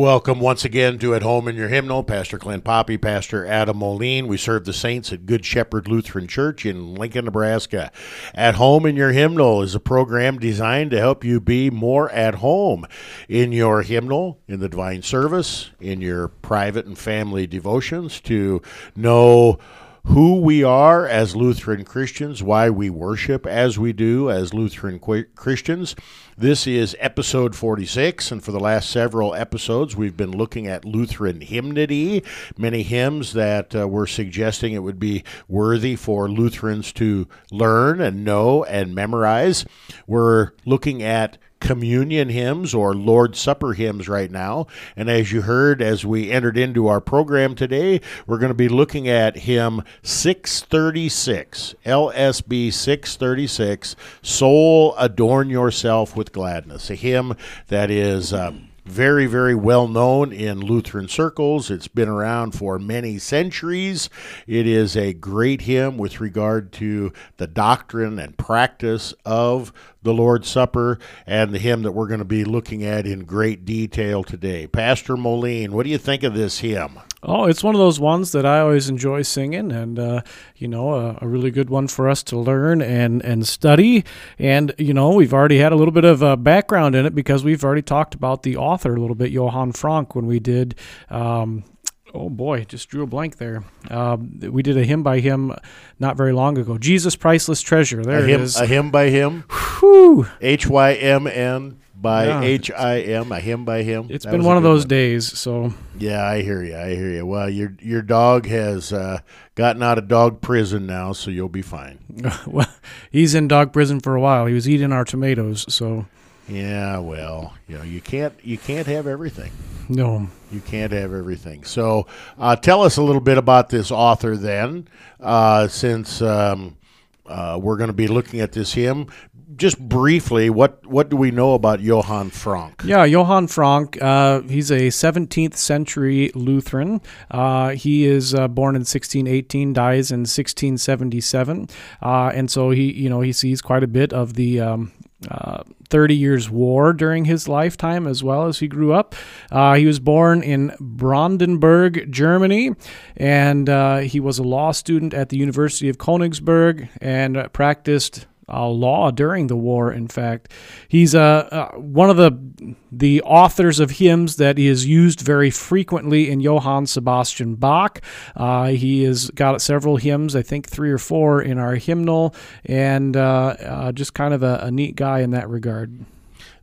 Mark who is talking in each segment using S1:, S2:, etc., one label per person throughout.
S1: Welcome once again to At Home in Your Hymnal. Pastor Clint Poppy, Pastor Adam Moline. We serve the saints at Good Shepherd Lutheran Church in Lincoln, Nebraska. At Home in Your Hymnal is a program designed to help you be more at home in your hymnal, in the divine service, in your private and family devotions, to know who we are as Lutheran Christians, why we worship as we do as Lutheran Christians. This is episode 46, and for the last several episodes, we've been looking at Lutheran hymnody, many hymns that uh, we're suggesting it would be worthy for Lutherans to learn and know and memorize. We're looking at communion hymns or Lord's Supper hymns right now. And as you heard as we entered into our program today, we're going to be looking at hymn 636, LSB 636, Soul Adorn Yourself with Gladness, a hymn that is. Um, very, very well known in Lutheran circles. It's been around for many centuries. It is a great hymn with regard to the doctrine and practice of the Lord's Supper and the hymn that we're going to be looking at in great detail today. Pastor Moline, what do you think of this hymn?
S2: Oh, it's one of those ones that I always enjoy singing, and uh, you know, a, a, really good one for us to learn and and study. And you know, we've already had a little bit of a background in it because we've already talked about the author a little bit, Johann Franck, when we did. Um, oh boy, just drew a blank there. Uh, we did a hymn by him not very long ago. Jesus, priceless treasure. There
S1: a
S2: it
S1: hymn,
S2: is.
S1: A hymn by him. H y m n by H I M. A hymn by him.
S2: It's
S1: That
S2: been one of those days. So
S1: Yeah, I hear you. I hear you. Well, your your dog has uh, gotten out of dog prison now, so you'll be fine.
S2: well, he's in dog prison for a while. He was eating our tomatoes. So
S1: Yeah, well, you know, you can't you can't have everything.
S2: no.
S1: You can't have everything. So, uh, tell us a little bit about this author then, uh, since um, uh, we're going to be looking at this hymn. Just briefly, what what do we know about Johann Franck?
S2: Yeah, Johann Franck. Uh, he's a 17th century Lutheran. Uh, he is uh, born in 1618, dies in 1677, uh, and so he, you know, he sees quite a bit of the. Um, uh, 30 Years' War during his lifetime as well as he grew up. Uh, he was born in Brandenburg, Germany, and uh, he was a law student at the University of Königsberg and uh, practiced uh, law during the war. In fact, he's uh, uh, one of the the authors of hymns that is used very frequently in Johann Sebastian Bach. Uh, he has got several hymns, I think three or four in our hymnal, and uh, just kind of a, a neat guy in that regard.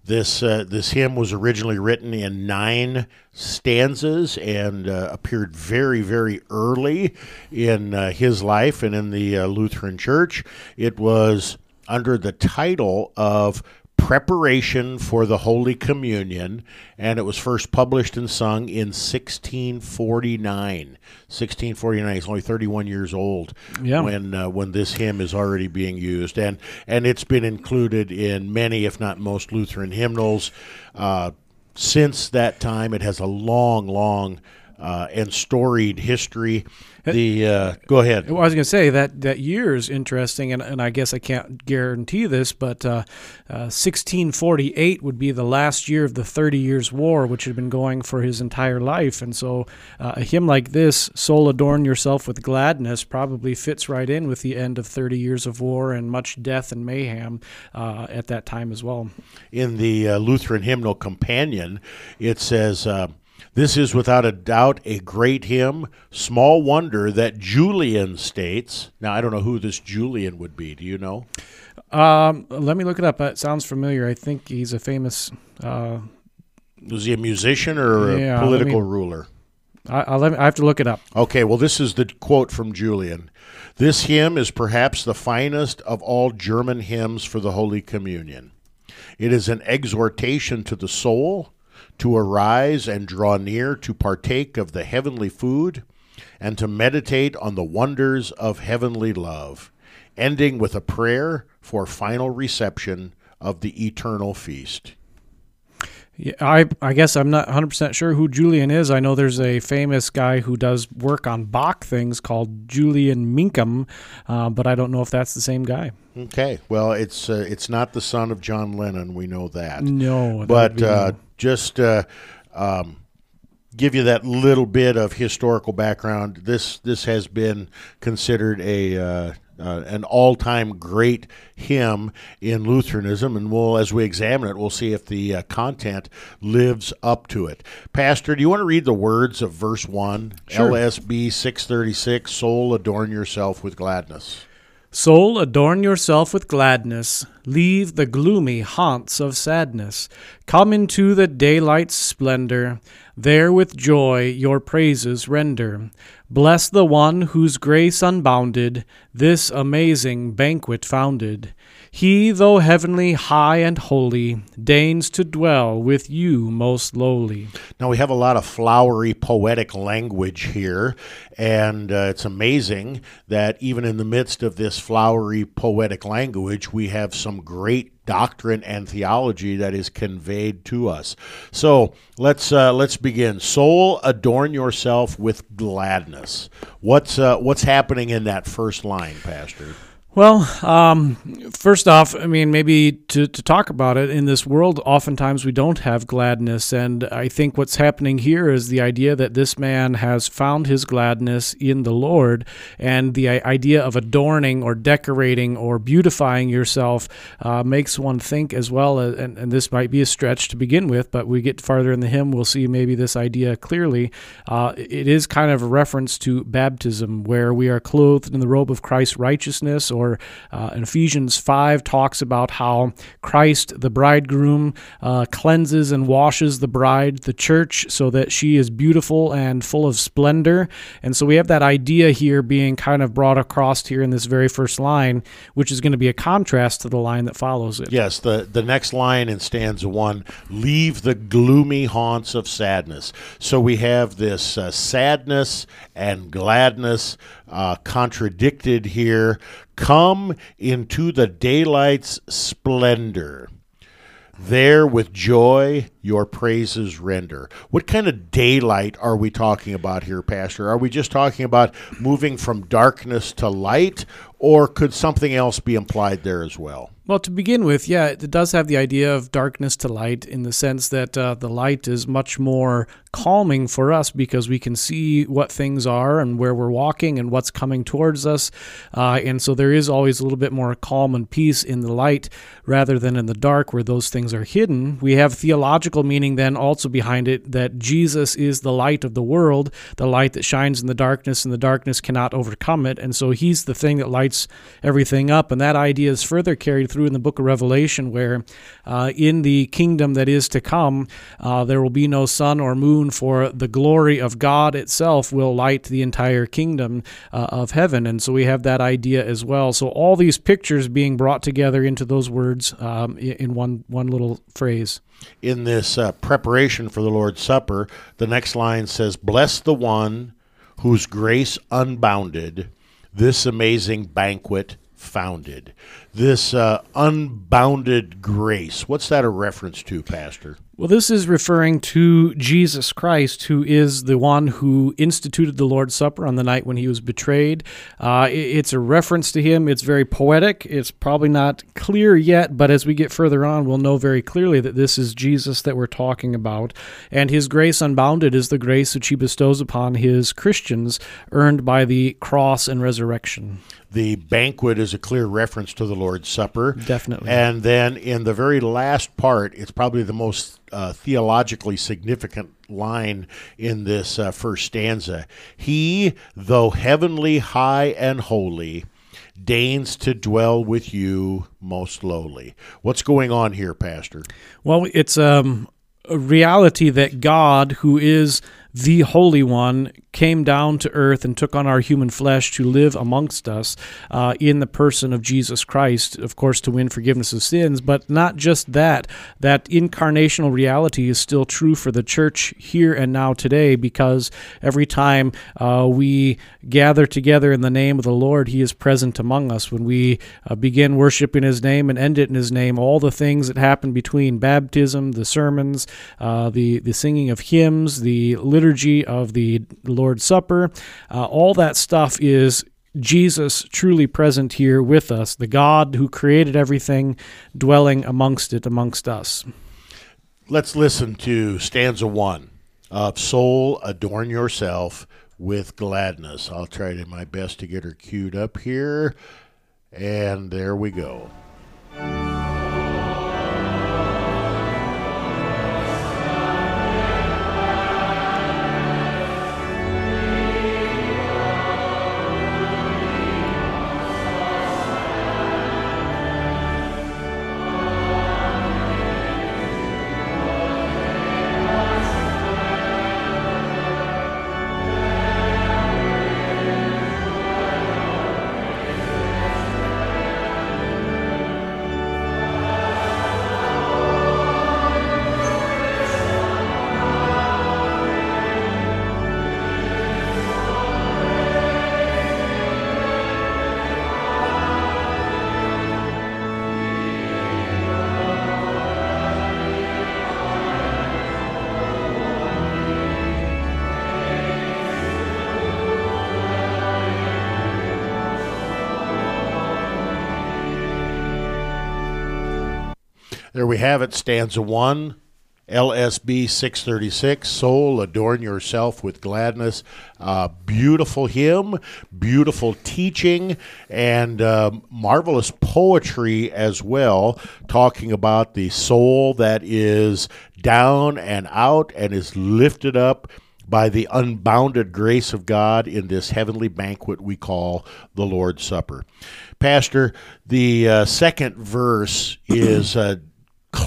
S1: This uh, this hymn was originally written in nine stanzas and uh, appeared very very early in uh, his life and in the Lutheran Church. It was under the title of Preparation for the Holy Communion, and it was first published and sung in 1649. 1649. He's only 31 years old
S2: Yeah.
S1: when uh, when this hymn is already being used, and and it's been included in many, if not most, Lutheran hymnals. Uh, since that time, it has a long, long uh, and storied history. The uh, go ahead.
S2: Well, I was going to say that that year is interesting, and, and I guess I can't guarantee this, but uh, uh, 1648 would be the last year of the Thirty Years' War, which had been going for his entire life. And so uh, a hymn like this, Soul Adorn Yourself with Gladness, probably fits right in with the end of 30 years of war and much death and mayhem uh, at that time as well.
S1: in the uh, Lutheran Hymnal Companion, it says, uh, This is without a doubt a great hymn. Small wonder that Julian states. Now, I don't know who this Julian would be. Do you know?
S2: Um, let me look it up. It sounds familiar. I think he's a famous. Uh,
S1: Was he a musician or a
S2: Yeah,
S1: political
S2: me-
S1: ruler?
S2: I, I'll let me, I have to look it up.
S1: Okay, well, this is the quote from Julian. This hymn is perhaps the finest of all German hymns for the Holy Communion. It is an exhortation to the soul to arise and draw near to partake of the heavenly food and to meditate on the wonders of heavenly love, ending with a prayer for final reception of the eternal feast.
S2: Yeah, I I guess I'm not 100% sure who Julian is. I know there's a famous guy who does work on Bach things called Julian Mincham, uh, but I don't know if that's the same guy.
S1: Okay, well, it's uh, it's not the son of John Lennon. We know that.
S2: No, that
S1: but uh, just uh, um, give you that little bit of historical background, this this has been considered a uh, an all-time great hymn in Lutheranism, and we'll, as we examine it, we'll see if the uh, content lives up to it. Pastor, do you want to read the words of verse one,
S2: Sure.
S1: LSB six thirty-six? Soul, adorn yourself with gladness.
S2: Soul, adorn yourself with gladness. Leave the gloomy haunts of sadness. Come into the daylight's splendor. There with joy your praises render. Bless the one whose grace unbounded this amazing banquet founded. He, though heavenly, high, and holy, deigns to dwell with you most lowly.
S1: Now, we have a lot of flowery, poetic language here, and uh, it's amazing that even in the midst of this flowery, poetic language, we have some great doctrine and theology that is conveyed to us. So let's uh, let's begin. Soul, adorn yourself with gladness. What's uh, what's happening in that first line, Pastor?
S2: Well, um, first off, I mean, maybe to, to talk about it, in this world, oftentimes we don't have gladness. And I think what's happening here is the idea that this man has found his gladness in the Lord. And the idea of adorning or decorating or beautifying yourself uh, makes one think as well. As, and, and this might be a stretch to begin with, but we get farther in the hymn, we'll see maybe this idea clearly. Uh, it is kind of a reference to baptism, where we are clothed in the robe of Christ's righteousness, or uh, Ephesians 5 talks about how Christ, the bridegroom, uh, cleanses and washes the bride, the church, so that she is beautiful and full of splendor. And so we have that idea here being kind of brought across here in this very first line, which is going to be a contrast to the line that follows it.
S1: Yes, the, the next line in stanza one leave the gloomy haunts of sadness. So we have this uh, sadness and gladness uh, contradicted here. Come into the daylight's splendor. There with joy your praises render. What kind of daylight are we talking about here, Pastor? Are we just talking about moving from darkness to light, or could something else be implied there as well?
S2: Well, to begin with, yeah, it does have the idea of darkness to light in the sense that uh, the light is much more calming for us because we can see what things are and where we're walking and what's coming towards us. Uh, and so there is always a little bit more calm and peace in the light rather than in the dark where those things are hidden. We have theological meaning then also behind it that Jesus is the light of the world, the light that shines in the darkness, and the darkness cannot overcome it. And so he's the thing that lights everything up. And that idea is further carried through in the book of Revelation, where uh, in the kingdom that is to come, uh, there will be no sun or moon, for the glory of God itself will light the entire kingdom uh, of heaven. And so we have that idea as well. So all these pictures being brought together into those words um, in one one little phrase.
S1: in this uh, preparation for the Lord's Supper, the next line says, Bless the one whose grace unbounded this amazing banquet founded. This uh, unbounded grace. What's that a reference to, Pastor?
S2: Well, this is referring to Jesus Christ, who is the one who instituted the Lord's Supper on the night when he was betrayed. Uh, it's a reference to him. It's very poetic. It's probably not clear yet, but as we get further on, we'll know very clearly that this is Jesus that we're talking about. And his grace unbounded is the grace which he bestows upon his Christians, earned by the cross and resurrection.
S1: The banquet is a clear reference to the Lord's Supper.
S2: Definitely.
S1: And then in the very last part, it's probably the most uh, theologically significant line in this uh, first stanza. He, though heavenly, high, and holy, deigns to dwell with you most lowly. What's going on here, Pastor?
S2: Well, it's um, a reality that God, who is the Holy One, came down to earth and took on our human flesh to live amongst us uh, in the person of Jesus Christ, of course, to win forgiveness of sins. But not just that, that incarnational reality is still true for the church here and now today because every time uh, we gather together in the name of the Lord, He is present among us. When we uh, begin worship in His name and end it in His name, all the things that happen between baptism, the sermons, uh, the, the singing of hymns, the liturgy of the Lord's Supper, uh, all that stuff is Jesus truly present here with us, the God who created everything, dwelling amongst it, amongst us.
S1: Let's listen to stanza one. of Soul Adorn Yourself with Gladness. I'll try to do my best to get her queued up here. And there we go. It, stanza one. LSB 636, Soul, Adorn Yourself with Gladness. Uh, beautiful hymn, beautiful teaching, and uh, marvelous poetry as well, talking about the soul that is down and out and is lifted up by the unbounded grace of God in this heavenly banquet we call the Lord's Supper. Pastor, the uh, second verse is uh,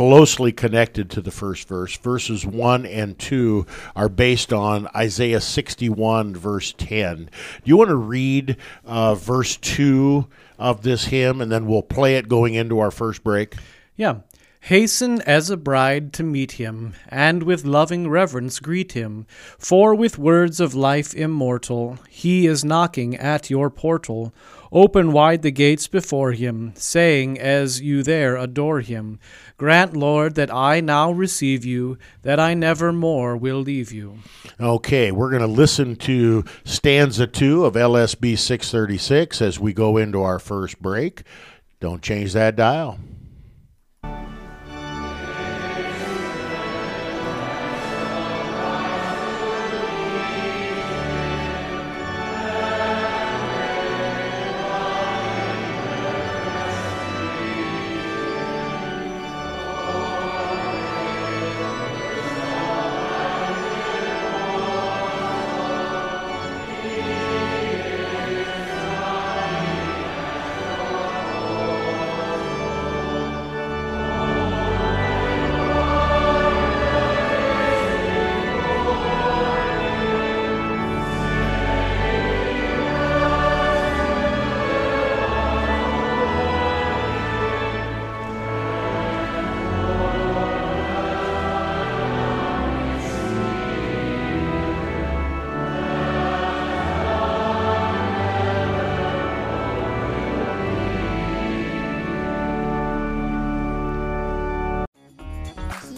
S1: closely connected to the first verse. Verses 1 and 2 are based on Isaiah 61, verse 10. Do you want to read uh, verse 2 of this hymn, and then we'll play it going into our first break?
S2: Yeah. Hasten as a bride to meet him, and with loving reverence greet him. For with words of life immortal, he is knocking at your portal. Open wide the gates before him, saying, as you there adore him, Grant, Lord, that I now receive you, that I never more will leave you.
S1: Okay, we're going to listen to stanza two of LSB 636 as we go into our first break. Don't change that dial.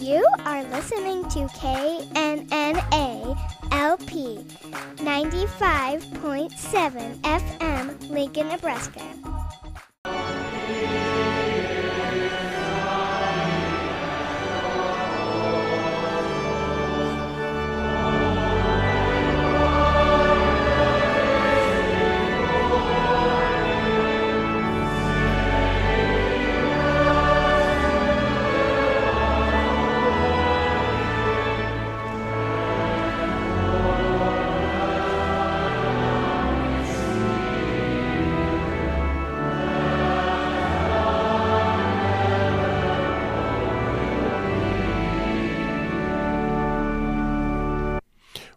S3: You are listening to KNNA LP 95.7 FM, Lincoln, Nebraska.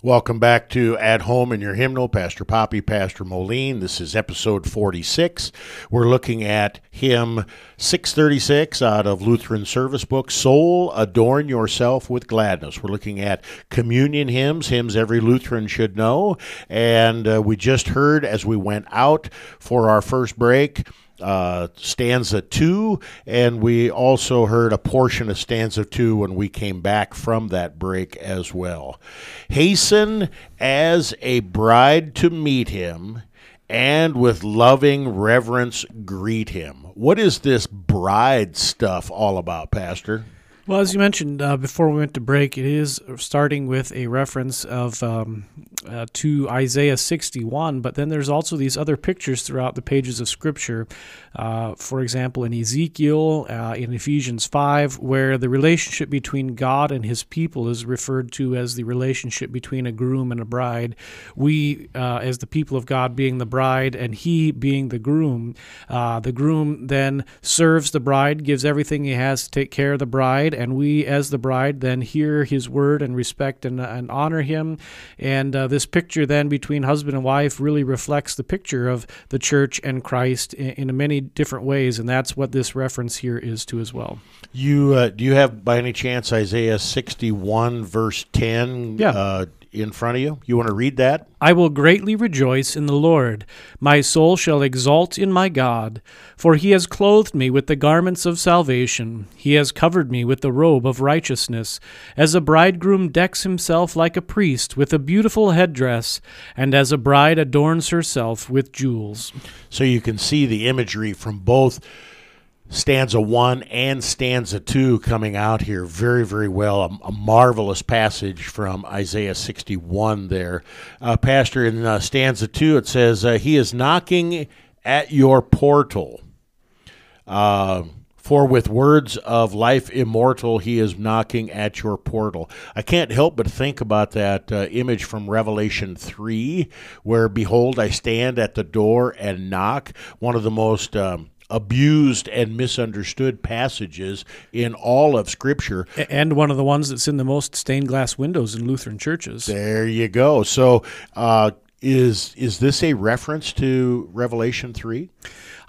S1: Welcome back to At Home in Your Hymnal. Pastor Poppy, Pastor Moline. This is episode 46. We're looking at hymn 636 out of Lutheran Service Book, Soul, Adorn Yourself with Gladness. We're looking at communion hymns, hymns every Lutheran should know. And uh, we just heard as we went out for our first break uh, stanza two, and we also heard a portion of stanza two when we came back from that break as well. Hasten as a bride to meet him, and with loving reverence greet him. What is this bride stuff all about, Pastor?
S2: Well, as you mentioned uh, before we went to break, it is starting with a reference of um, uh, to Isaiah 61, but then there's also these other pictures throughout the pages of Scripture. Uh, for example, in Ezekiel, uh, in Ephesians 5, where the relationship between God and His people is referred to as the relationship between a groom and a bride. We, uh, as the people of God, being the bride, and He being the groom, uh, the groom then serves the bride, gives everything he has to take care of the bride and we, as the bride, then hear his word and respect and, and honor him. And uh, this picture then between husband and wife really reflects the picture of the church and Christ in, in many different ways, and that's what this reference here is to as well.
S1: You uh, do you have by any chance Isaiah sixty one verse ten?
S2: Yeah.
S1: Uh, in front of you. You want to read that?
S2: I will greatly rejoice in the Lord. My soul shall exult in my God. For he has clothed me with the garments of salvation. He has covered me with the robe of righteousness. As a bridegroom decks himself like a priest with a beautiful headdress, and as a bride adorns herself with jewels.
S1: So you can see the imagery from both stanza one and stanza two coming out here very, very well. A, a marvelous passage from Isaiah 61 there. Uh, Pastor, in uh, stanza two, it says, uh, He is knocking at your portal. Uh, for with words of life immortal, he is knocking at your portal. I can't help but think about that uh, image from Revelation 3, where, Behold, I stand at the door and knock. One of the most. Um, abused and misunderstood passages in all of Scripture.
S2: And one of the ones that's in the most stained glass windows in Lutheran churches.
S1: There you go. So, uh, is is this a reference to Revelation three?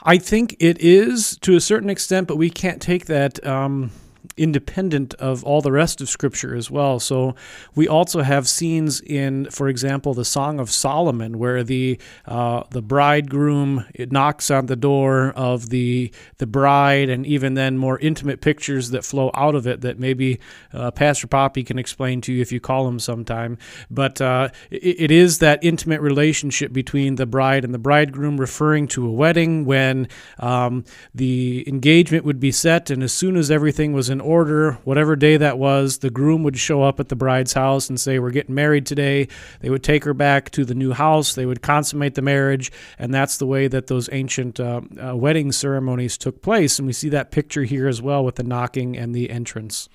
S2: I think it is to a certain extent, but we can't take that. Um, independent of all the rest of Scripture as well. So we also have scenes in, for example, the Song of Solomon, where the uh, the bridegroom it knocks on the door of the the bride, and even then more intimate pictures that flow out of it that maybe uh, Pastor Poppy can explain to you if you call him sometime. But uh, it, it is that intimate relationship between the bride and the bridegroom, referring to a wedding when um, the engagement would be set, and as soon as everything was in order, whatever day that was, the groom would show up at the bride's house and say, We're getting married today. They would take her back to the new house, they would consummate the marriage, and that's the way that those ancient uh, uh, wedding ceremonies took place. And we see that picture here as well with the knocking and the entrance.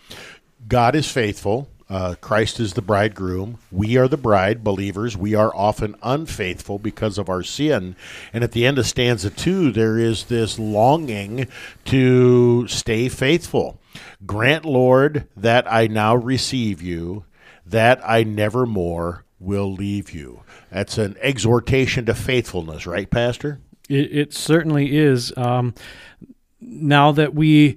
S1: God is faithful. Uh, Christ is the bridegroom. We are the bride, believers. We are often unfaithful because of our sin. And at the end of stanza two, there is this longing to stay faithful. Grant, Lord, that I now receive you, that I never more will leave you. That's an exhortation to faithfulness, right, Pastor?
S2: It, it certainly is. Um, now that we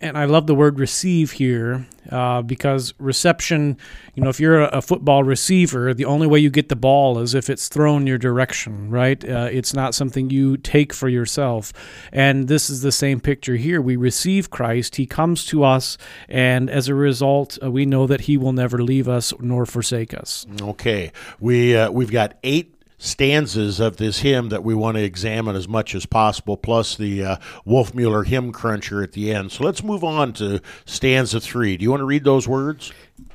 S2: and I love the word receive here uh, because reception, you know, if you're a, football receiver, the only way you get the ball is if it's thrown your direction, right? Uh, it's not something you take for yourself. And this is the same picture here. We receive Christ, He comes to us, and as a result, uh, we know that He will never leave us nor forsake us.
S1: Okay. We, uh, we've got eight stanzas of this hymn that we want to examine as much as possible, plus the uh, Wolfmueller hymn cruncher at the end. So let's move on to stanza three. Do you want to read those words?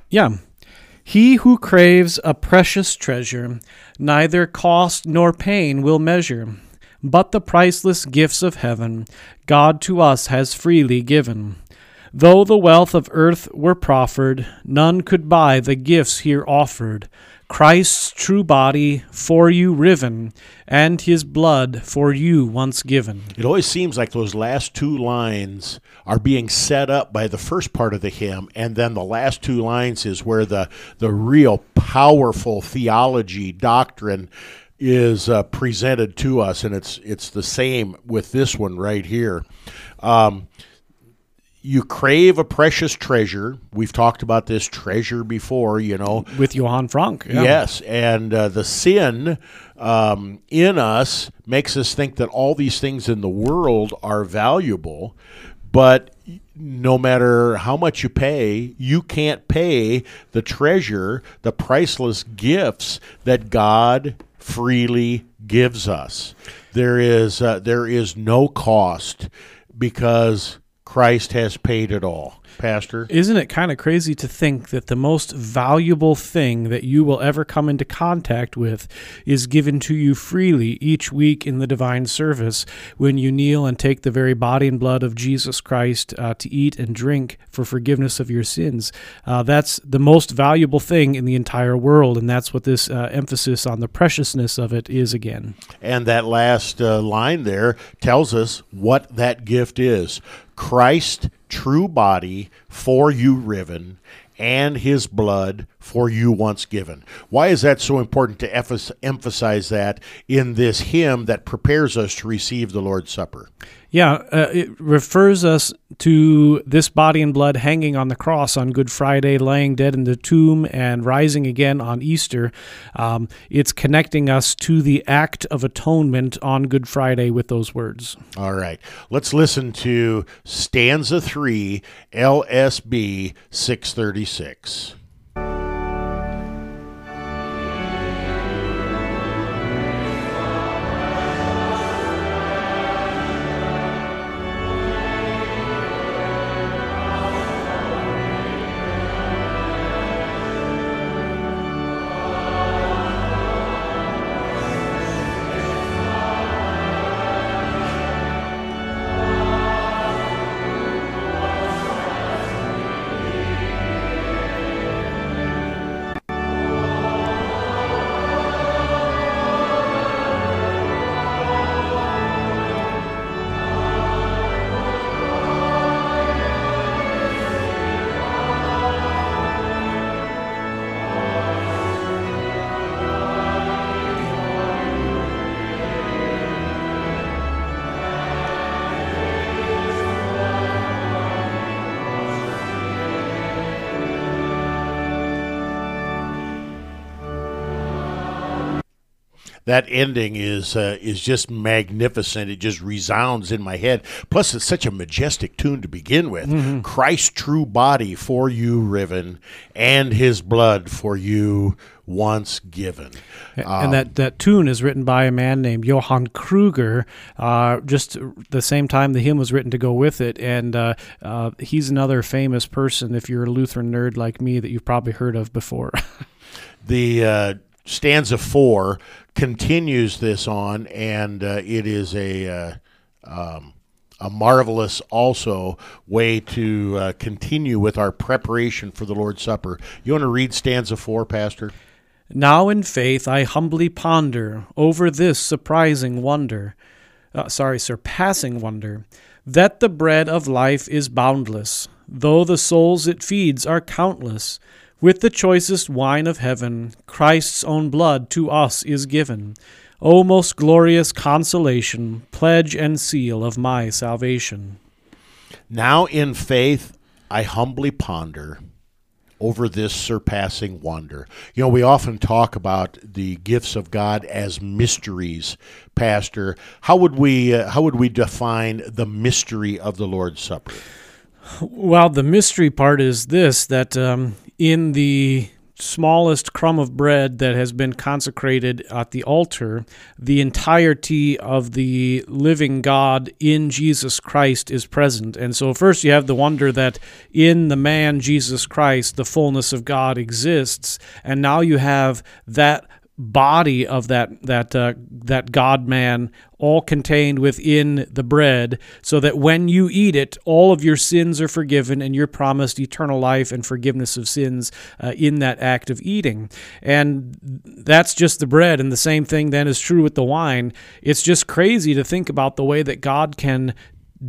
S2: Yeah. He who craves a precious treasure, neither cost nor pain will measure, but the priceless gifts of heaven God to us has freely given. Though the wealth of earth were proffered, none could buy the gifts here offered. Christ's true body for you riven, and his blood for you once given.
S1: It always seems like those last two lines are being set up by the first part of the hymn, and then the last two lines is where the, the real powerful theology, doctrine, is uh, presented to us, and it's it's the same with this one right here. Um, you crave a precious treasure. We've talked about this treasure before, you know.
S2: With Johann Franck.
S1: Yeah. Yes. And uh, the sin um, in us makes us think that all these things in the world are valuable. But no matter how much you pay, you can't pay the treasure, the priceless gifts that God freely gives us. There is uh, there is no cost because Christ has paid it all. Pastor?
S2: Isn't it kind of crazy to think that the most valuable thing that you will ever come into contact with is given to you freely each week in the divine service when you kneel and take the very body and blood of Jesus Christ uh, to eat and drink for forgiveness of your sins? Uh, that's the most valuable thing in the entire world, and that's what this uh, emphasis on the preciousness of it is again.
S1: And that last uh, line there tells us what that gift is Christ true body for you riven and his blood for you once given. Why is that so important to emphasize that in this hymn that prepares us to receive the Lord's Supper?
S2: Yeah, uh, it refers us to this body and blood hanging on the cross on Good Friday, laying dead in the tomb, and rising again on Easter. Um, it's connecting us to the act of atonement on Good Friday with those words.
S1: All right. Let's listen to stanza 3, LSB 636. That ending is uh, is just magnificent. It just resounds in my head. Plus, it's such a majestic tune to begin with. Mm-hmm. Christ's true body for you riven, and His blood for you once given.
S2: And um, that, that tune is written by a man named Johann Crüger, uh, just the same time the hymn was written to go with it. And uh, uh, he's another famous person, if you're a Lutheran nerd like me, that you've probably heard of before.
S1: the uh, stanza four continues this on, and uh, it is a uh, um, a marvelous also way to uh, continue with our preparation for the Lord's Supper. You want to read stanza four, Pastor?
S2: Now in faith I humbly ponder over this surprising wonder, uh, sorry, surpassing wonder, that the bread of life is boundless, though the souls it feeds are countless. With the choicest wine of heaven, Christ's own blood to us is given. O most glorious consolation, pledge and seal of my salvation.
S1: Now in faith I humbly ponder over this surpassing wonder. You know, we often talk about the gifts of God as mysteries, Pastor. How would we uh, how would we define the mystery of the Lord's Supper?
S2: Well, the mystery part is this that um, in the smallest crumb of bread that has been consecrated at the altar, the entirety of the living God in Jesus Christ is present. And so, first, you have the wonder that in the man Jesus Christ, the fullness of God exists. And now you have that body of that that uh, that God man all contained within the bread so that when you eat it all of your sins are forgiven and you're promised eternal life and forgiveness of sins uh, in that act of eating. And that's just the bread and the same thing then is true with the wine. It's just crazy to think about the way that God can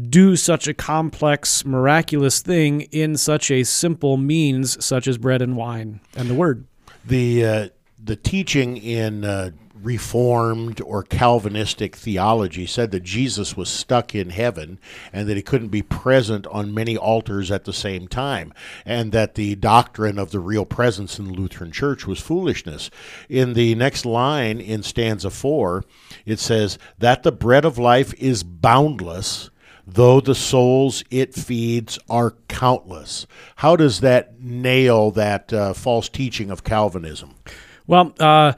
S2: do such a complex miraculous thing in such a simple means such as bread and wine. And the word.
S1: The uh the teaching in uh, Reformed or Calvinistic theology said that Jesus was stuck in heaven and that he couldn't be present on many altars at the same time, and that the doctrine of the real presence in the Lutheran Church was foolishness. In the next line in stanza four, it says, That the bread of life is boundless though the souls it feeds are countless. How does that nail that uh, false teaching of Calvinism?
S2: Well, uh,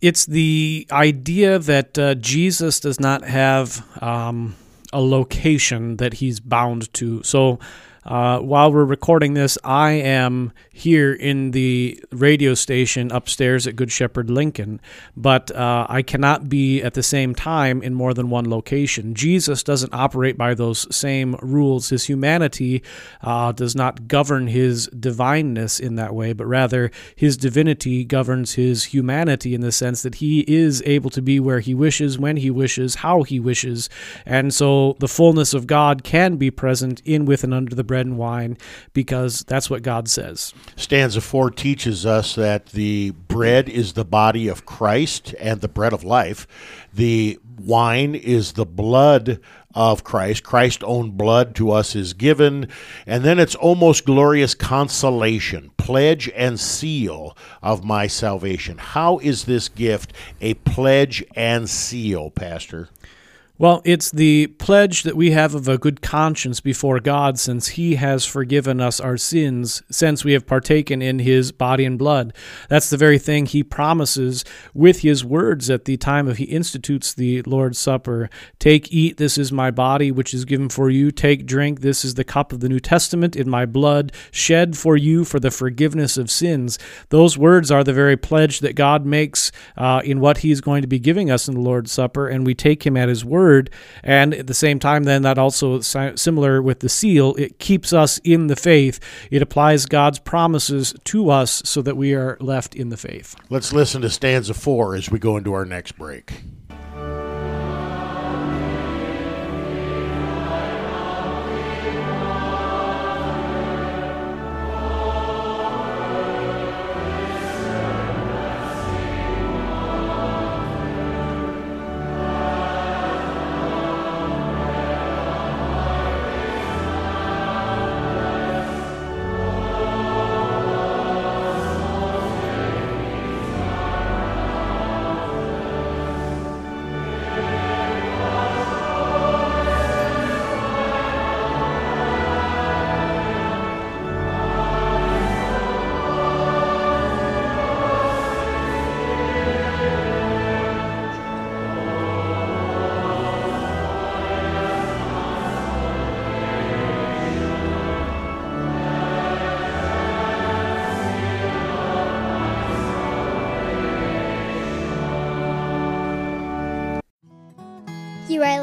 S2: it's the idea that uh, Jesus does not have um, a location that he's bound to. So uh, while we're recording this, I am here in the radio station upstairs at Good Shepherd Lincoln, but uh, I cannot be at the same time in more than one location. Jesus doesn't operate by those same rules. His humanity uh, does not govern his divineness in that way, but rather his divinity governs his humanity in the sense that he is able to be where he wishes, when he wishes, how he wishes. And so the fullness of God can be present in, with, and under the bread and wine because that's what God says.
S1: Stanza 4 teaches us that the bread is the body of Christ and the bread of life. The wine is the blood of Christ. Christ's own blood to us is given. And then it's almost glorious consolation, pledge and seal of my salvation. How is this gift a pledge and seal, Pastor?
S2: Well, it's the pledge that we have of a good conscience before God since He has forgiven us our sins, since we have partaken in His body and blood. That's the very thing He promises with His words at the time of He institutes the Lord's Supper. Take, eat, this is my body, which is given for you. Take, drink, this is the cup of the New Testament in my blood, shed for you for the forgiveness of sins. Those words are the very pledge that God makes uh, in what He is going to be giving us in the Lord's Supper, and we take Him at His word word. And at the same time, then that also similar with the seal, it keeps us in the faith. It applies God's promises to us so that we are left in the faith.
S1: Let's listen to stanza four as we go into our next break.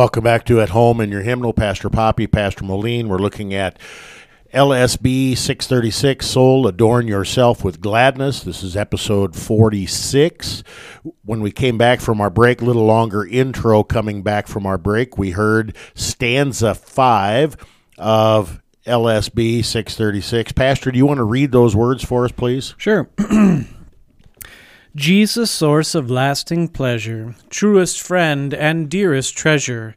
S1: Welcome back to At Home in Your Hymnal. Pastor Poppy, Pastor Moline. We're looking at LSB 636 Soul, Adorn Yourself with Gladness. This is episode 46. When we came back from our break, a little longer intro coming back from our break, we heard stanza 5 of LSB 636. Pastor, do you want to read those words for us, please?
S2: Sure. Jesus, source of lasting pleasure, truest friend and dearest treasure,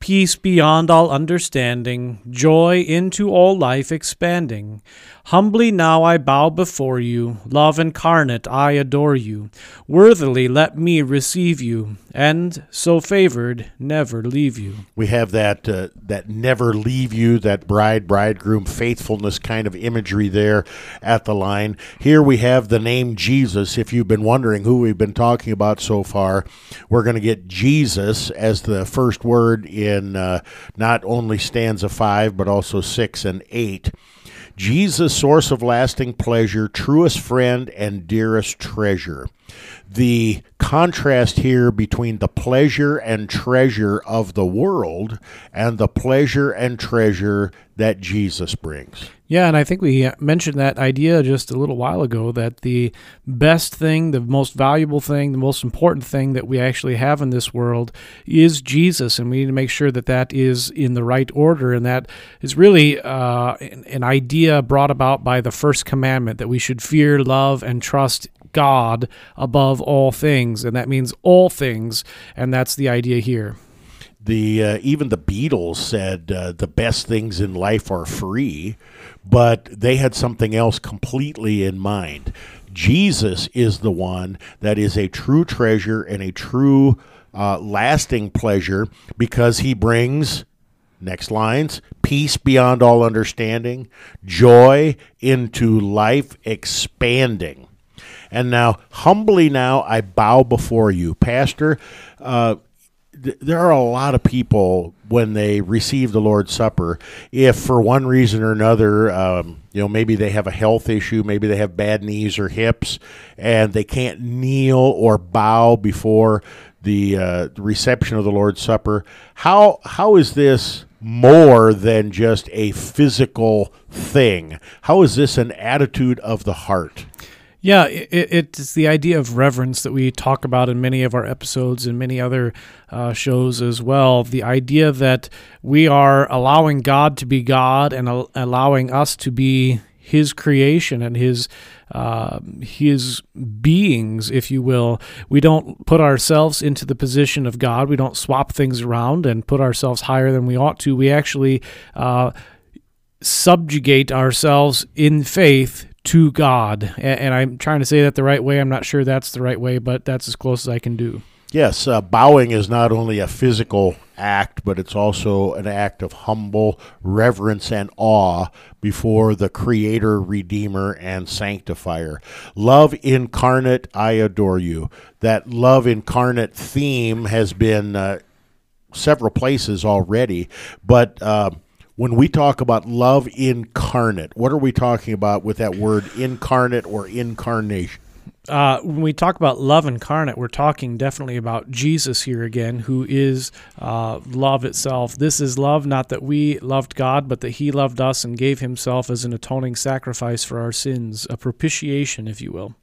S2: peace beyond all understanding, joy into all life expanding. Humbly now I bow before you, love incarnate, I adore you. Worthily let me receive you, and, so favored, never leave you.
S1: We have that uh, that never leave you, that bride bridegroom faithfulness kind of imagery there at the line. Here we have the name Jesus. If you've been wondering who we've been talking about so far, we're going to get Jesus as the first word in uh, not only stanza five but also six and eight. Jesus, source of lasting pleasure, truest friend, and dearest treasure. The contrast here between the pleasure and treasure of the world and the pleasure and treasure that Jesus brings.
S2: Yeah, and I think we mentioned that idea just a little while ago that the best thing, the most valuable thing, the most important thing that we actually have in this world is Jesus, and we need to make sure that that is in the right order. And that is really uh, an, idea brought about by the first commandment that we should fear, love, and trust God above all things, and that means all things, and that's the idea here
S1: the uh, even the Beatles said uh, the best things in life are free, but they had something else completely in mind. Jesus is the one that is a true treasure and a true uh, lasting pleasure because he brings next lines peace beyond all understanding, joy into life expanding. And now, humbly now, I bow before you, Pastor. Uh, there are a lot of people when they receive the Lord's Supper, if for one reason or another, um, you know, maybe they have a health issue, maybe they have bad knees or hips, and they can't kneel or bow before the, uh, reception of the Lord's Supper. How how is this more than just a physical thing? How is this an attitude of the heart?
S2: Yeah, it, it's the idea of reverence that we talk about in many of our episodes and many other uh, shows as well. The idea that we are allowing God to be God and al- allowing us to be His creation and His uh, His beings, if you will. We don't put ourselves into the position of God. We don't swap things around and put ourselves higher than we ought to. We actually. Uh, subjugate ourselves in faith to God. And, and, I'm trying to say that the right way. I'm not sure that's the right way, but that's as close as I can do.
S1: Yes, uh, bowing is not only a physical act, but it's also an act of humble reverence and awe before the Creator, Redeemer, and Sanctifier. Love incarnate, I adore you. That love incarnate theme has been uh, several places already, but. Uh, when we talk about love incarnate, what are we talking about with that word incarnate or incarnation?
S2: Uh, when we talk about love incarnate, we're talking definitely about Jesus here again, who is uh, love itself. This is love, not that we loved God, but that He loved us and gave Himself as an atoning sacrifice for our sins, a propitiation, if you will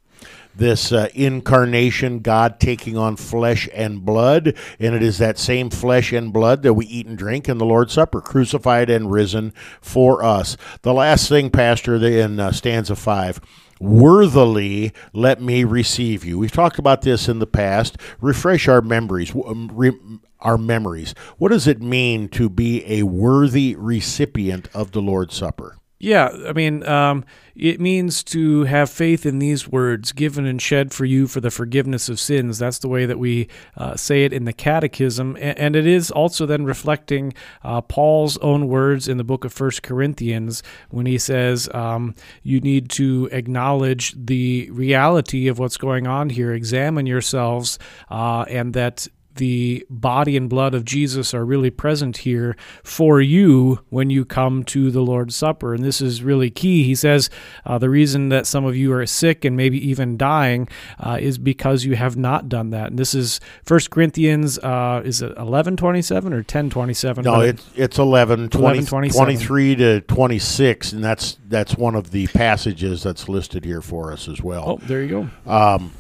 S1: this uh, incarnation, God taking on flesh and blood, and it is that same flesh and blood that we eat and drink in the Lord's Supper, crucified and risen for us. The last thing, Pastor, in uh, stanza five worthily let me receive you. We've talked about this in the past. Refresh our memories. Um, our memories. What does it mean to be a worthy recipient of the Lord's Supper?
S2: Yeah, I mean, um, it means to have faith in these words, given and shed for you for the forgiveness of sins. That's the way that we uh, say it in the Catechism. And it is also then reflecting uh, Paul's own words in the book of First Corinthians when he says, um, You need to acknowledge the reality of what's going on here, examine yourselves, uh, and that the body and blood of Jesus are really present here for you when you come to the Lord's Supper. And this is really key. He says uh, the reason that some of you are sick and maybe even dying uh, is because you have not done that. And this is First Corinthians, uh, is it 1127 or 1027?
S1: No, it's, it's 11, 20, 23 to 26. And that's, that's one of the passages that's listed here for us as well.
S2: Oh, there you
S1: go. Um,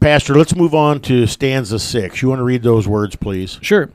S1: Pastor, let's move on to stanza six. You want to read those words, please?
S2: Sure.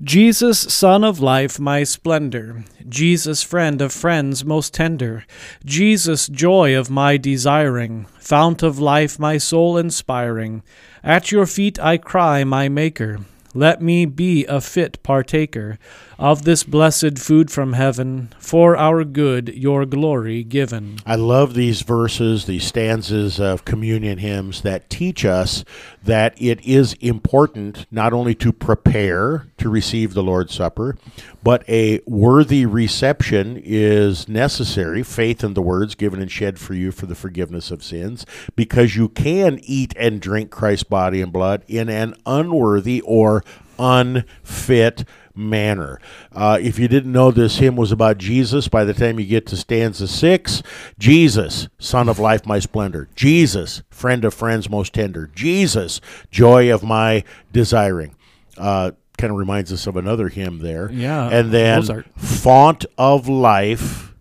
S2: Jesus, Son of life, my splendor. Jesus, friend of friends most tender. Jesus, joy of my desiring. Fount of life, my soul inspiring. At your feet I cry, my Maker. Let me be a fit partaker of this blessed food from heaven, for our good, your glory given.
S1: I love these verses, these stanzas of communion hymns that teach us that it is important not only to prepare to receive the Lord's Supper, but a worthy reception is necessary. Faith in the words given and shed for you for the forgiveness of sins, because you can eat and drink Christ's body and blood in an unworthy or unfit manner. Uh, if you didn't know this hymn was about Jesus, by the time you get to stanza six, Jesus, Son of Life, my splendor. Jesus, friend of friends, most tender. Jesus, joy of my desiring. Uh, kind of reminds us of another hymn there.
S2: Yeah,
S1: And then
S2: Mozart.
S1: font of life,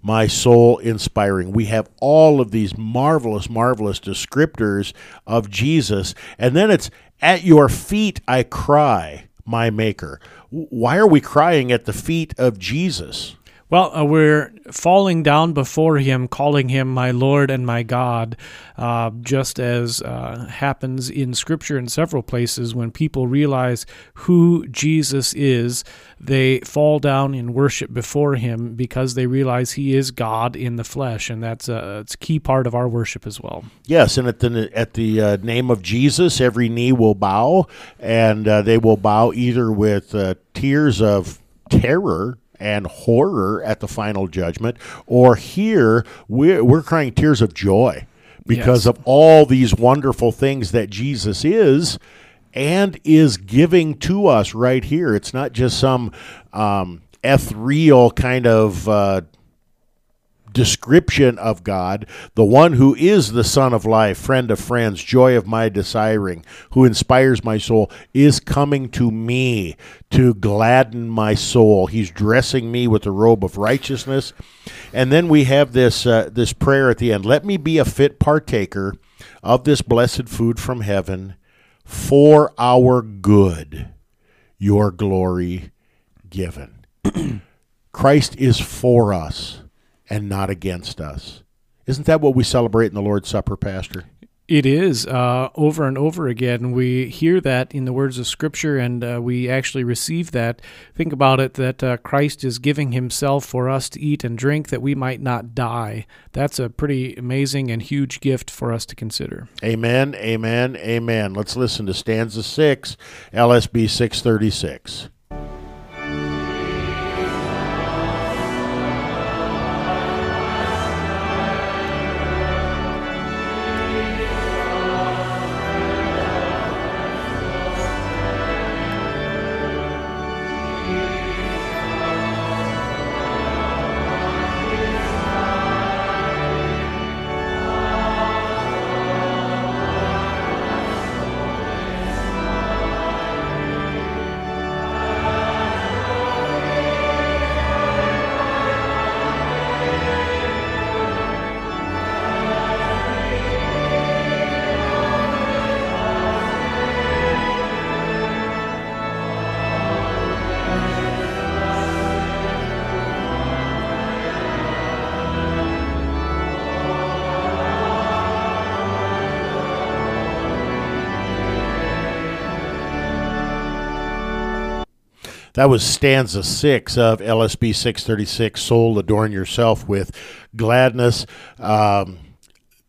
S1: my soul inspiring. We have all of these marvelous, marvelous descriptors of Jesus. And then it's at your feet I cry, my maker. Why are we crying at the feet of Jesus?
S2: Well, uh, we're falling down before Him, calling Him my Lord and my God, uh, just as uh, happens in Scripture in several places. When people realize who Jesus is, they fall down in worship before Him because they realize He is God in the flesh, and that's a, it's a key part of our worship as well.
S1: Yes, and at the at the uh, name of Jesus, every knee will bow, and uh, they will bow either with uh, tears of terror and horror at the final judgment, or here we're, we're crying tears of joy because
S2: Yes.
S1: of all these wonderful things that Jesus is and is giving to us right here. It's not just some um, ethereal kind of. Uh, description of God, the one who is the Son of life, friend of friends, joy of my desiring, who inspires my soul, is coming to me to gladden my soul. He's dressing me with the robe of righteousness. And then we have this uh, this prayer at the end, let me be a fit partaker of this blessed food from heaven for our good, your glory given. Christ is for us and not against us. Isn't that what we celebrate in the Lord's Supper, Pastor?
S2: It is uh, over and over again. We hear that in the words of Scripture, and uh, we actually receive that. Think about it that uh, Christ is giving Himself for us to eat and drink that we might not die. That's a pretty amazing and huge gift for us to consider.
S1: Amen, amen, amen. Let's listen to stanza 6, LSB 636. That was stanza six of LSB 636, Soul Adorn Yourself with Gladness. Um,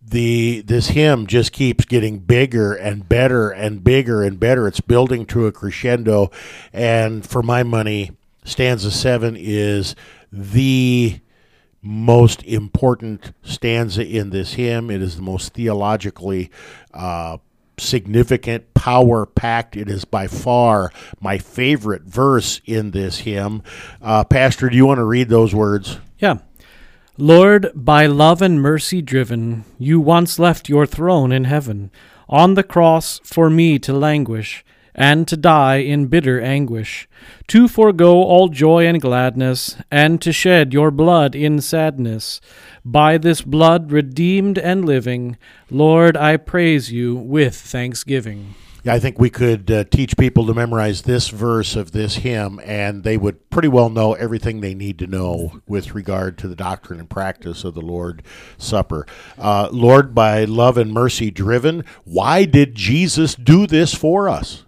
S1: the this hymn just keeps getting bigger and better and bigger and better. It's building to a crescendo, and for my money, stanza seven is the most important stanza in this hymn. It is the most theologically uh, significant, power packed. It is by far my favorite verse in this hymn. Uh, Pastor, do you want to read those words?
S2: Yeah. Lord, by love and mercy driven, you once left your throne in heaven, on the cross for me to languish, and to die in bitter anguish, to forego all joy and gladness, and to shed your blood in sadness. By this blood redeemed and living, Lord, I praise you with thanksgiving.
S1: Yeah, I think we could uh, teach people to memorize this verse of this hymn, and they would pretty well know everything they need to know with regard to the doctrine and practice of the Lord's Supper. Uh, Lord, by love and mercy driven, why did Jesus do this for us?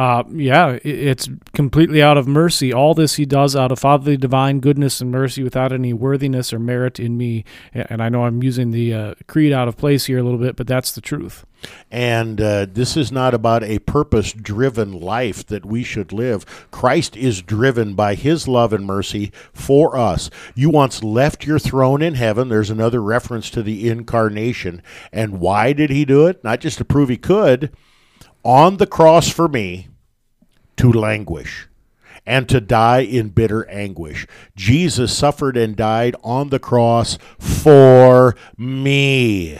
S2: Uh, yeah, it's completely out of mercy. All this he does out of fatherly divine goodness and mercy without any worthiness or merit in me. And I know I'm using the uh, creed out of place here a little bit, but that's the truth.
S1: And uh, this is not about a purpose driven life that we should live. Christ is driven by his love and mercy for us. You once left your throne in heaven. There's another reference to the incarnation. And why did he do it? Not just to prove he could, on the cross for me to languish. and to die in bitter anguish. Jesus suffered and died on the cross for me.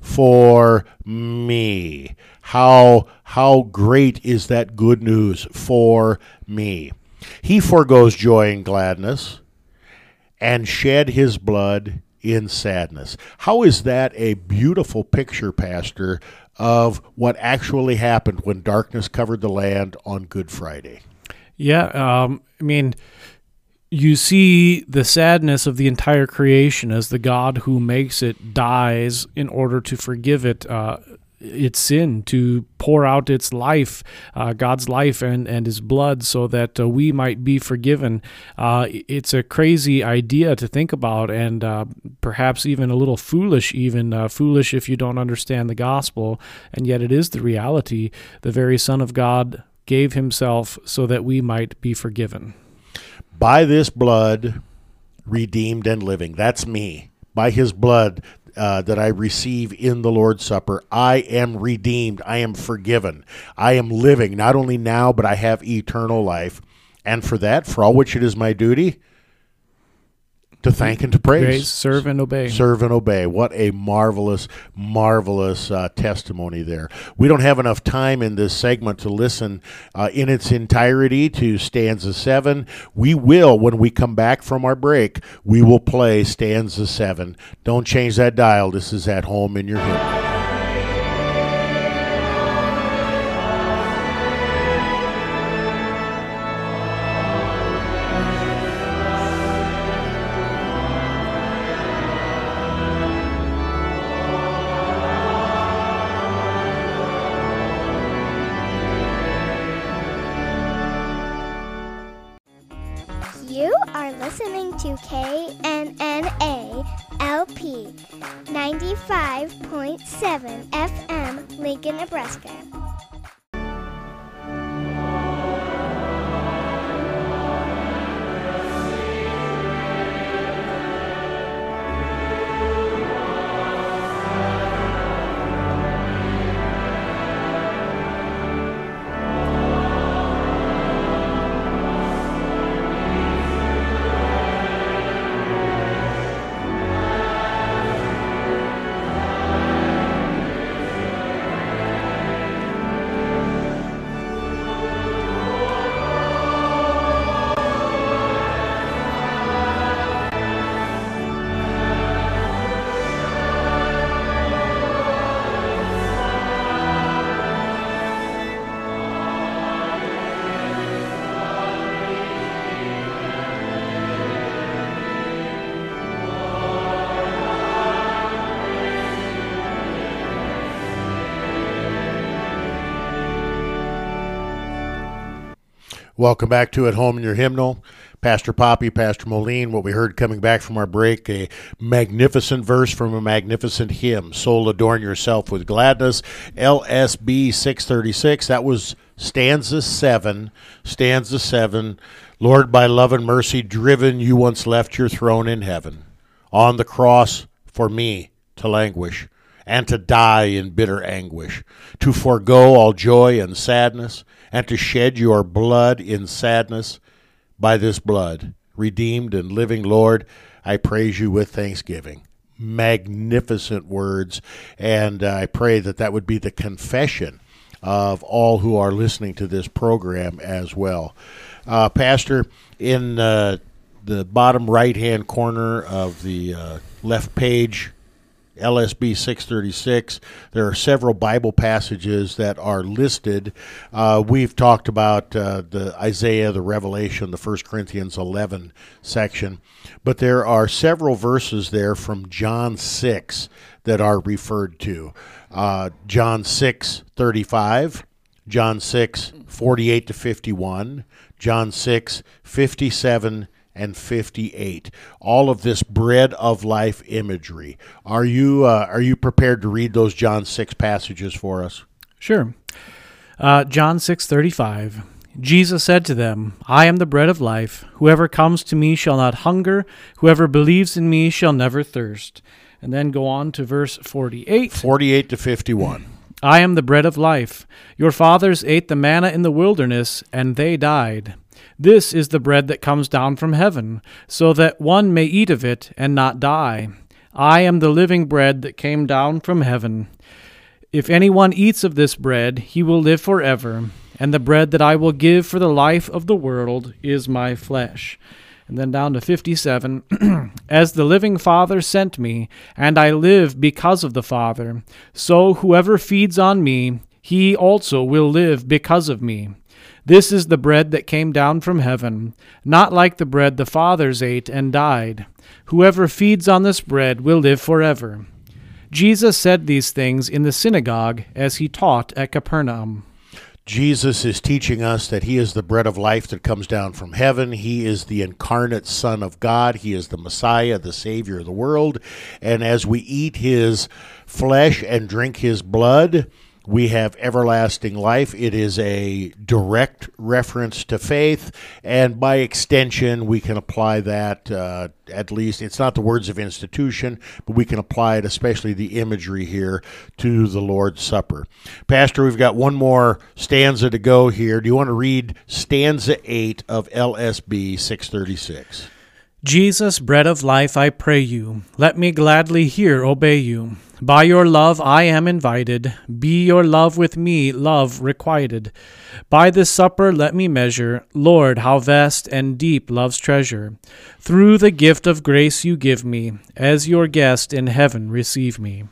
S1: For me. How how great is that good news for me? He foregoes joy and gladness and shed his blood in sadness. How is that a beautiful picture, Pastor, of what actually happened when darkness covered the land on Good Friday?
S2: Yeah, um, I mean, you see the sadness of the entire creation as the God who makes it dies in order to forgive it. Uh, its sin, to pour out its life, uh, God's life and, and His blood, so that uh, we might be forgiven. Uh, it's a crazy idea to think about, and uh, perhaps even a little foolish, even uh, foolish if you don't understand the gospel. And yet, it is the reality. The very Son of God gave Himself so that we might be forgiven.
S1: By this blood, redeemed and living. That's me. By His blood, uh, that I receive in the Lord's Supper. I am redeemed. I am forgiven. I am living, not only now, but I have eternal life. And for that, for all which it is my duty, to thank and to praise.
S2: praise. serve and obey.
S1: Serve and obey. What a marvelous, marvelous uh, testimony there. We don't have enough time in this segment to listen uh, in its entirety to stanza seven. We will, when we come back from our break, we will play stanza seven. Don't change that dial. This is at home in your hymn.
S3: Lincoln,
S1: Welcome back to At Home in Your Hymnal. Pastor Poppy, Pastor Moline, what we heard coming back from our break, a magnificent verse from a magnificent hymn, Soul Adorn Yourself with Gladness, LSB 636. That was stanza 7. Stanza 7. Lord, by love and mercy driven, you once left your throne in heaven. On the cross for me to languish and to die in bitter anguish, to forego all joy and sadness, and to shed your blood in sadness. By this blood, redeemed and living Lord, I praise you with thanksgiving. Magnificent words, and I pray that that would be the confession of all who are listening to this program as well. Uh, Pastor, in uh, the bottom right hand corner of the uh, left page, LSB 636. There are several Bible passages that are listed. Uh, we've talked about uh, the Isaiah, the Revelation, the 1 Corinthians 11 section, but there are several verses there from John 6 that are referred to. Uh, John 6 35, John 6 48 to 51, John 6 57 and 58 all of this bread of life imagery are you uh, are you prepared to read those john 6 passages for us
S2: Sure. Uh, John 6:35. Jesus said to them, I am the bread of life. Whoever comes to me shall not hunger. Whoever believes in me shall never thirst. And then go on to verse 48.
S1: 48 to 51
S2: I am the bread of life. Your fathers ate the manna in the wilderness, and they died. This is the bread that comes down from heaven, so that one may eat of it and not die. I am the living bread that came down from heaven. If anyone eats of this bread, he will live forever, and the bread that I will give for the life of the world is my flesh. And then down to 57 As the living Father sent me, and I live because of the Father, so whoever feeds on me, he also will live because of me. This is the bread that came down from heaven, not like the bread the fathers ate and died. Whoever feeds on this bread will live forever. Jesus said these things in the synagogue as he taught at Capernaum.
S1: Jesus is teaching us that He is the bread of life that comes down from heaven. He is the incarnate Son of God. He is the Messiah, the Savior of the world. And as we eat His flesh and drink His blood, we have everlasting life. It is a direct reference to faith, and by extension, we can apply that uh, at least. It's not the words of institution, but we can apply it, especially the imagery here, to the Lord's Supper. Pastor, we've got one more stanza to go here. Do you want to read stanza 8 of LSB 636?
S2: Jesus, bread of life, I pray you, let me gladly here obey you. By your love I am invited, be your love with me, love requited. By this supper let me measure, Lord, how vast and deep love's treasure. Through the gift of grace you give me, as your guest in heaven receive me.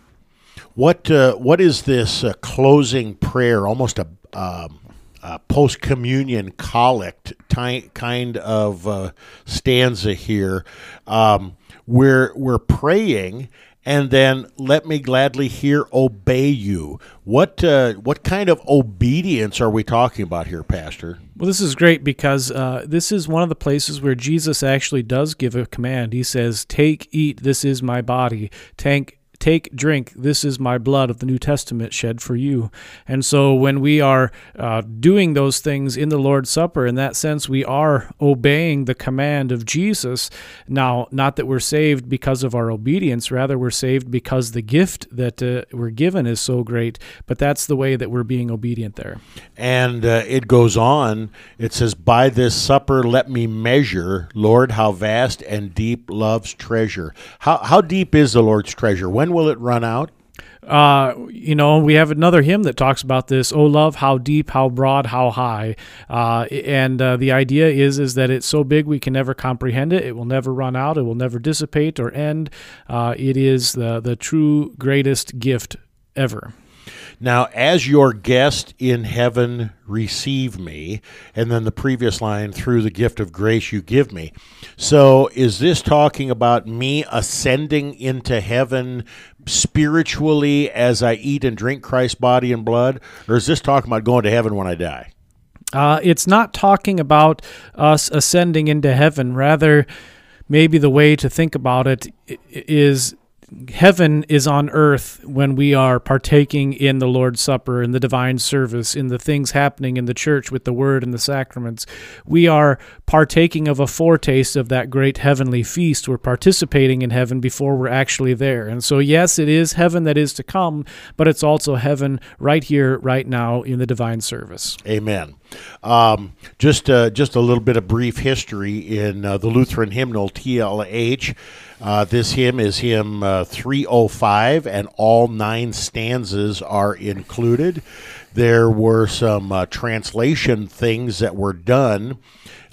S1: What uh, what is this uh, closing prayer? Almost a, um, a post communion collect ty- kind of uh, stanza here. Um, we're we're praying, and then let me gladly here obey you. What uh, what kind of obedience are we talking about here, Pastor?
S2: Well, this is great because uh, this is one of the places where Jesus actually does give a command. He says, "Take, eat. This is my body. Take, Take, drink, this is my blood of the New Testament shed for you. And so, when we are uh, doing those things in the Lord's Supper, in that sense, we are obeying the command of Jesus. Now, not that we're saved because of our obedience, rather, we're saved because the gift that uh, we're given is so great, but that's the way that we're being obedient there.
S1: And uh, it goes on, it says, By this supper let me measure, Lord, how vast and deep love's treasure. How, how deep is the Lord's treasure? When will it run out?
S2: Uh, you know, we have another hymn that talks about this. Oh, love, how deep, how broad, how high. Uh, and uh, the idea is is that it's so big we can never comprehend it. It will never run out. It will never dissipate or end. Uh, it is the the true greatest gift ever.
S1: Now, as your guest in heaven, receive me. And then the previous line, through the gift of grace you give me. So, is this talking about me ascending into heaven spiritually as I eat and drink Christ's body and blood? Or is this talking about going to heaven when I die?
S2: Uh, it's not talking about us ascending into heaven. Rather, maybe the way to think about it is heaven is on earth when we are partaking in the Lord's Supper, in the divine service, in the things happening in the church with the word and the sacraments. We are partaking of a foretaste of that great heavenly feast. We're participating in heaven before we're actually there. And so, yes, it is heaven that is to come, but it's also heaven right here, right now in the divine service.
S1: Amen. Um, just uh, just a little bit of brief history in uh, the Lutheran hymnal TLH. Uh, this hymn is hymn uh, 305, and all nine stanzas are included. There were some uh, translation things that were done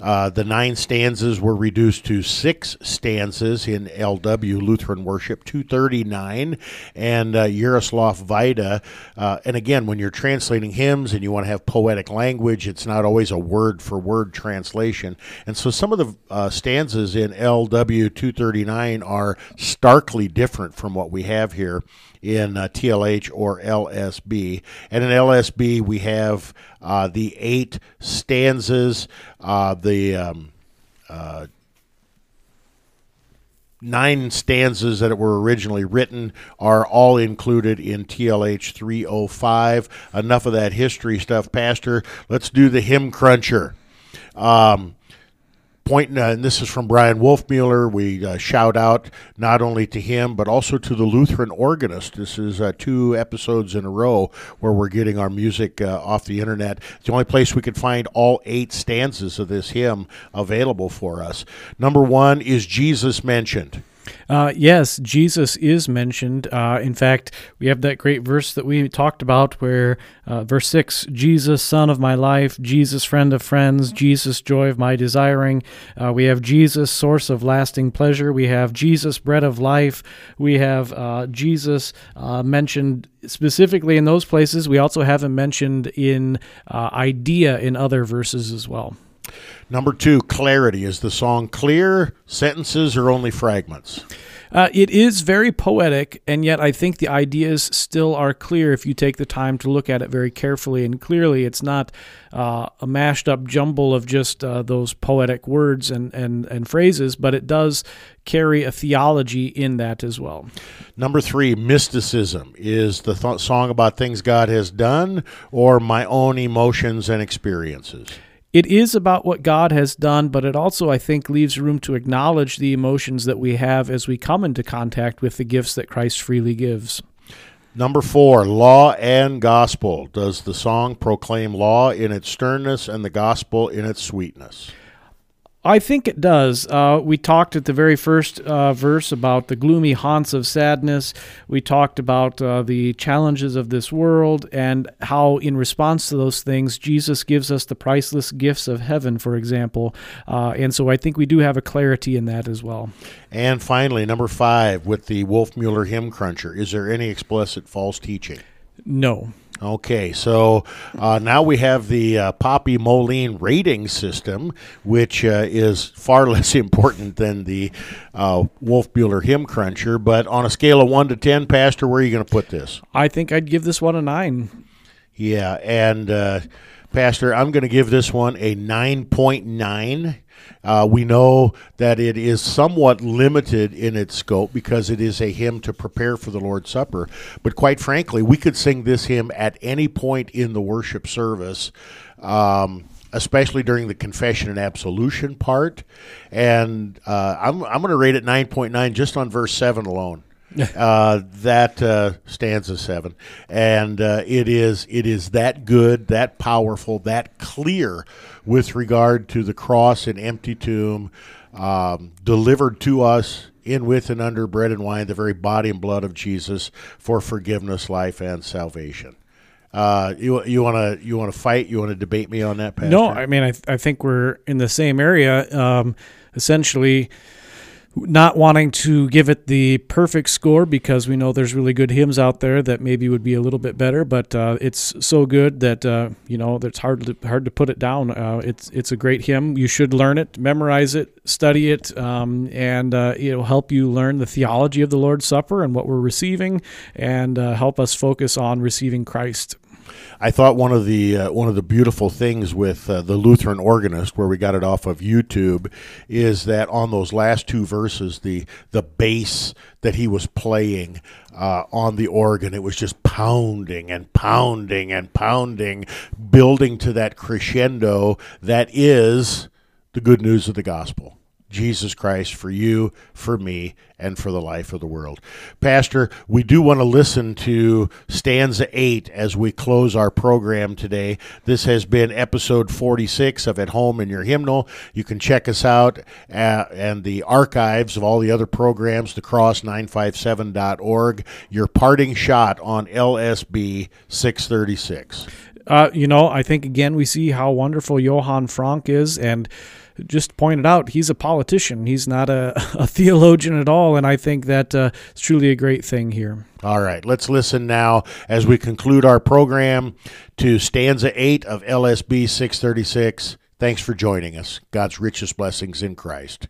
S1: uh, the nine stanzas were reduced to six stanzas in LW Lutheran Worship 239 and uh, Jaroslav Vajda. Uh, and again, when you're translating hymns and you want to have poetic language, it's not always a word for word translation. And so some of the uh, stanzas in LW 239 are starkly different from what we have here in uh, TLH or LSB. And in LSB, we have uh, the eight stanzas, uh, the um, uh, nine stanzas that were originally written are all included in TLH 305. Enough of that history stuff, Pastor. Let's do the hymn cruncher. Um, point, uh, and this is from Bryan Wolfmueller. We uh, shout out not only to him, but also to the Lutheran organist. This is uh, two episodes in a row where we're getting our music uh, off the internet. It's the only place we could find all eight stanzas of this hymn available for us. Number one is Jesus mentioned.
S2: Uh, yes, Jesus is mentioned. Uh, in fact, we have that great verse that we talked about where, uh, verse 6 Jesus, Son of my life, Jesus, friend of friends, Jesus, joy of my desiring. Uh, we have Jesus, source of lasting pleasure. We have Jesus, bread of life. We have uh, Jesus uh, mentioned specifically in those places. We also have him mentioned in idea in other verses as well.
S1: Number two, clarity. Is the song clear, sentences, or only fragments?
S2: Uh, it is very poetic, and yet I think the ideas still are clear if you take the time to look at it very carefully and clearly. It's not uh, a mashed up jumble of just uh, those poetic words and, and, and phrases, but it does carry a theology in that as well.
S1: Number three, mysticism. Is the th- song about things God has done or my own emotions and experiences?
S2: It is about what God has done, but it also, I think, leaves room to acknowledge the emotions that we have as we come into contact with the gifts that Christ freely gives.
S1: Number four, law and gospel. Does the song proclaim law in its sternness and the gospel in its sweetness?
S2: I think it does. Uh, we talked at the very first uh, verse about the gloomy haunts of sadness. We talked about uh, the challenges of this world and how, in response to those things, Jesus gives us the priceless gifts of heaven, for example. Uh, and so I think we do have a clarity in that as well.
S1: And finally, number five, with the Wolfmueller Hymn Cruncher, is there any explicit false teaching?
S2: No.
S1: Okay, so uh, now we have the uh, Poppy Moline rating system, which uh, is far less important than the uh, Wolfmueller Hymn Cruncher. But on a scale of 1 to 10, Pastor, where are you going to put this?
S2: I think I'd give this one a 9.
S1: Yeah, and uh, Pastor, I'm going to give this one a 9.9. Uh, we know that it is somewhat limited in its scope because it is a hymn to prepare for the Lord's Supper. But quite frankly, we could sing this hymn at any point in the worship service. Um, especially during the confession and absolution part. And uh, I'm, I'm going to rate it 9.9 just on verse 7 alone. uh, that uh, stanza seven, and uh, it is it is that good, that powerful, that clear with regard to the cross and empty tomb um, delivered to us in with and under bread and wine, the very body and blood of Jesus for forgiveness, life, and salvation. Uh, you you want to you want to fight? You want to debate me on that? Pastor?
S2: No, I mean I I think we're in the same area. Um, essentially, not wanting to give it the perfect score because we know there's really good hymns out there that maybe would be a little bit better, but uh, it's so good that uh, you know it's hard to hard to put it down. Uh, it's it's a great hymn. You should learn it, memorize it, study it, um, and uh, it'll help you learn the theology of the Lord's Supper and what we're receiving, and uh, help us focus on receiving Christ.
S1: I thought one of the uh, one of the beautiful things with uh, the Lutheran organist, where we got it off of YouTube, is that on those last two verses, the the bass that he was playing uh, on the organ, it was just pounding and pounding and pounding, building to that crescendo that is the good news of the gospel. Jesus Christ for you, for me, and for the life of the world. Pastor, we do want to listen to stanza 8 as we close our program today. This has been episode 46 of At Home in Your Hymnal. You can check us out at, and the archives of all the other programs, the thecross957.org. Your parting shot on LSB 636.
S2: Uh, you know, I think again we see how wonderful Johann Franck is, and just pointed out, he's a politician. He's not a, a theologian at all. And I think that uh, it's truly a great thing here.
S1: All right, let's listen now as we conclude our program to stanza 8 of LSB 636. Thanks for joining us. God's richest blessings in Christ.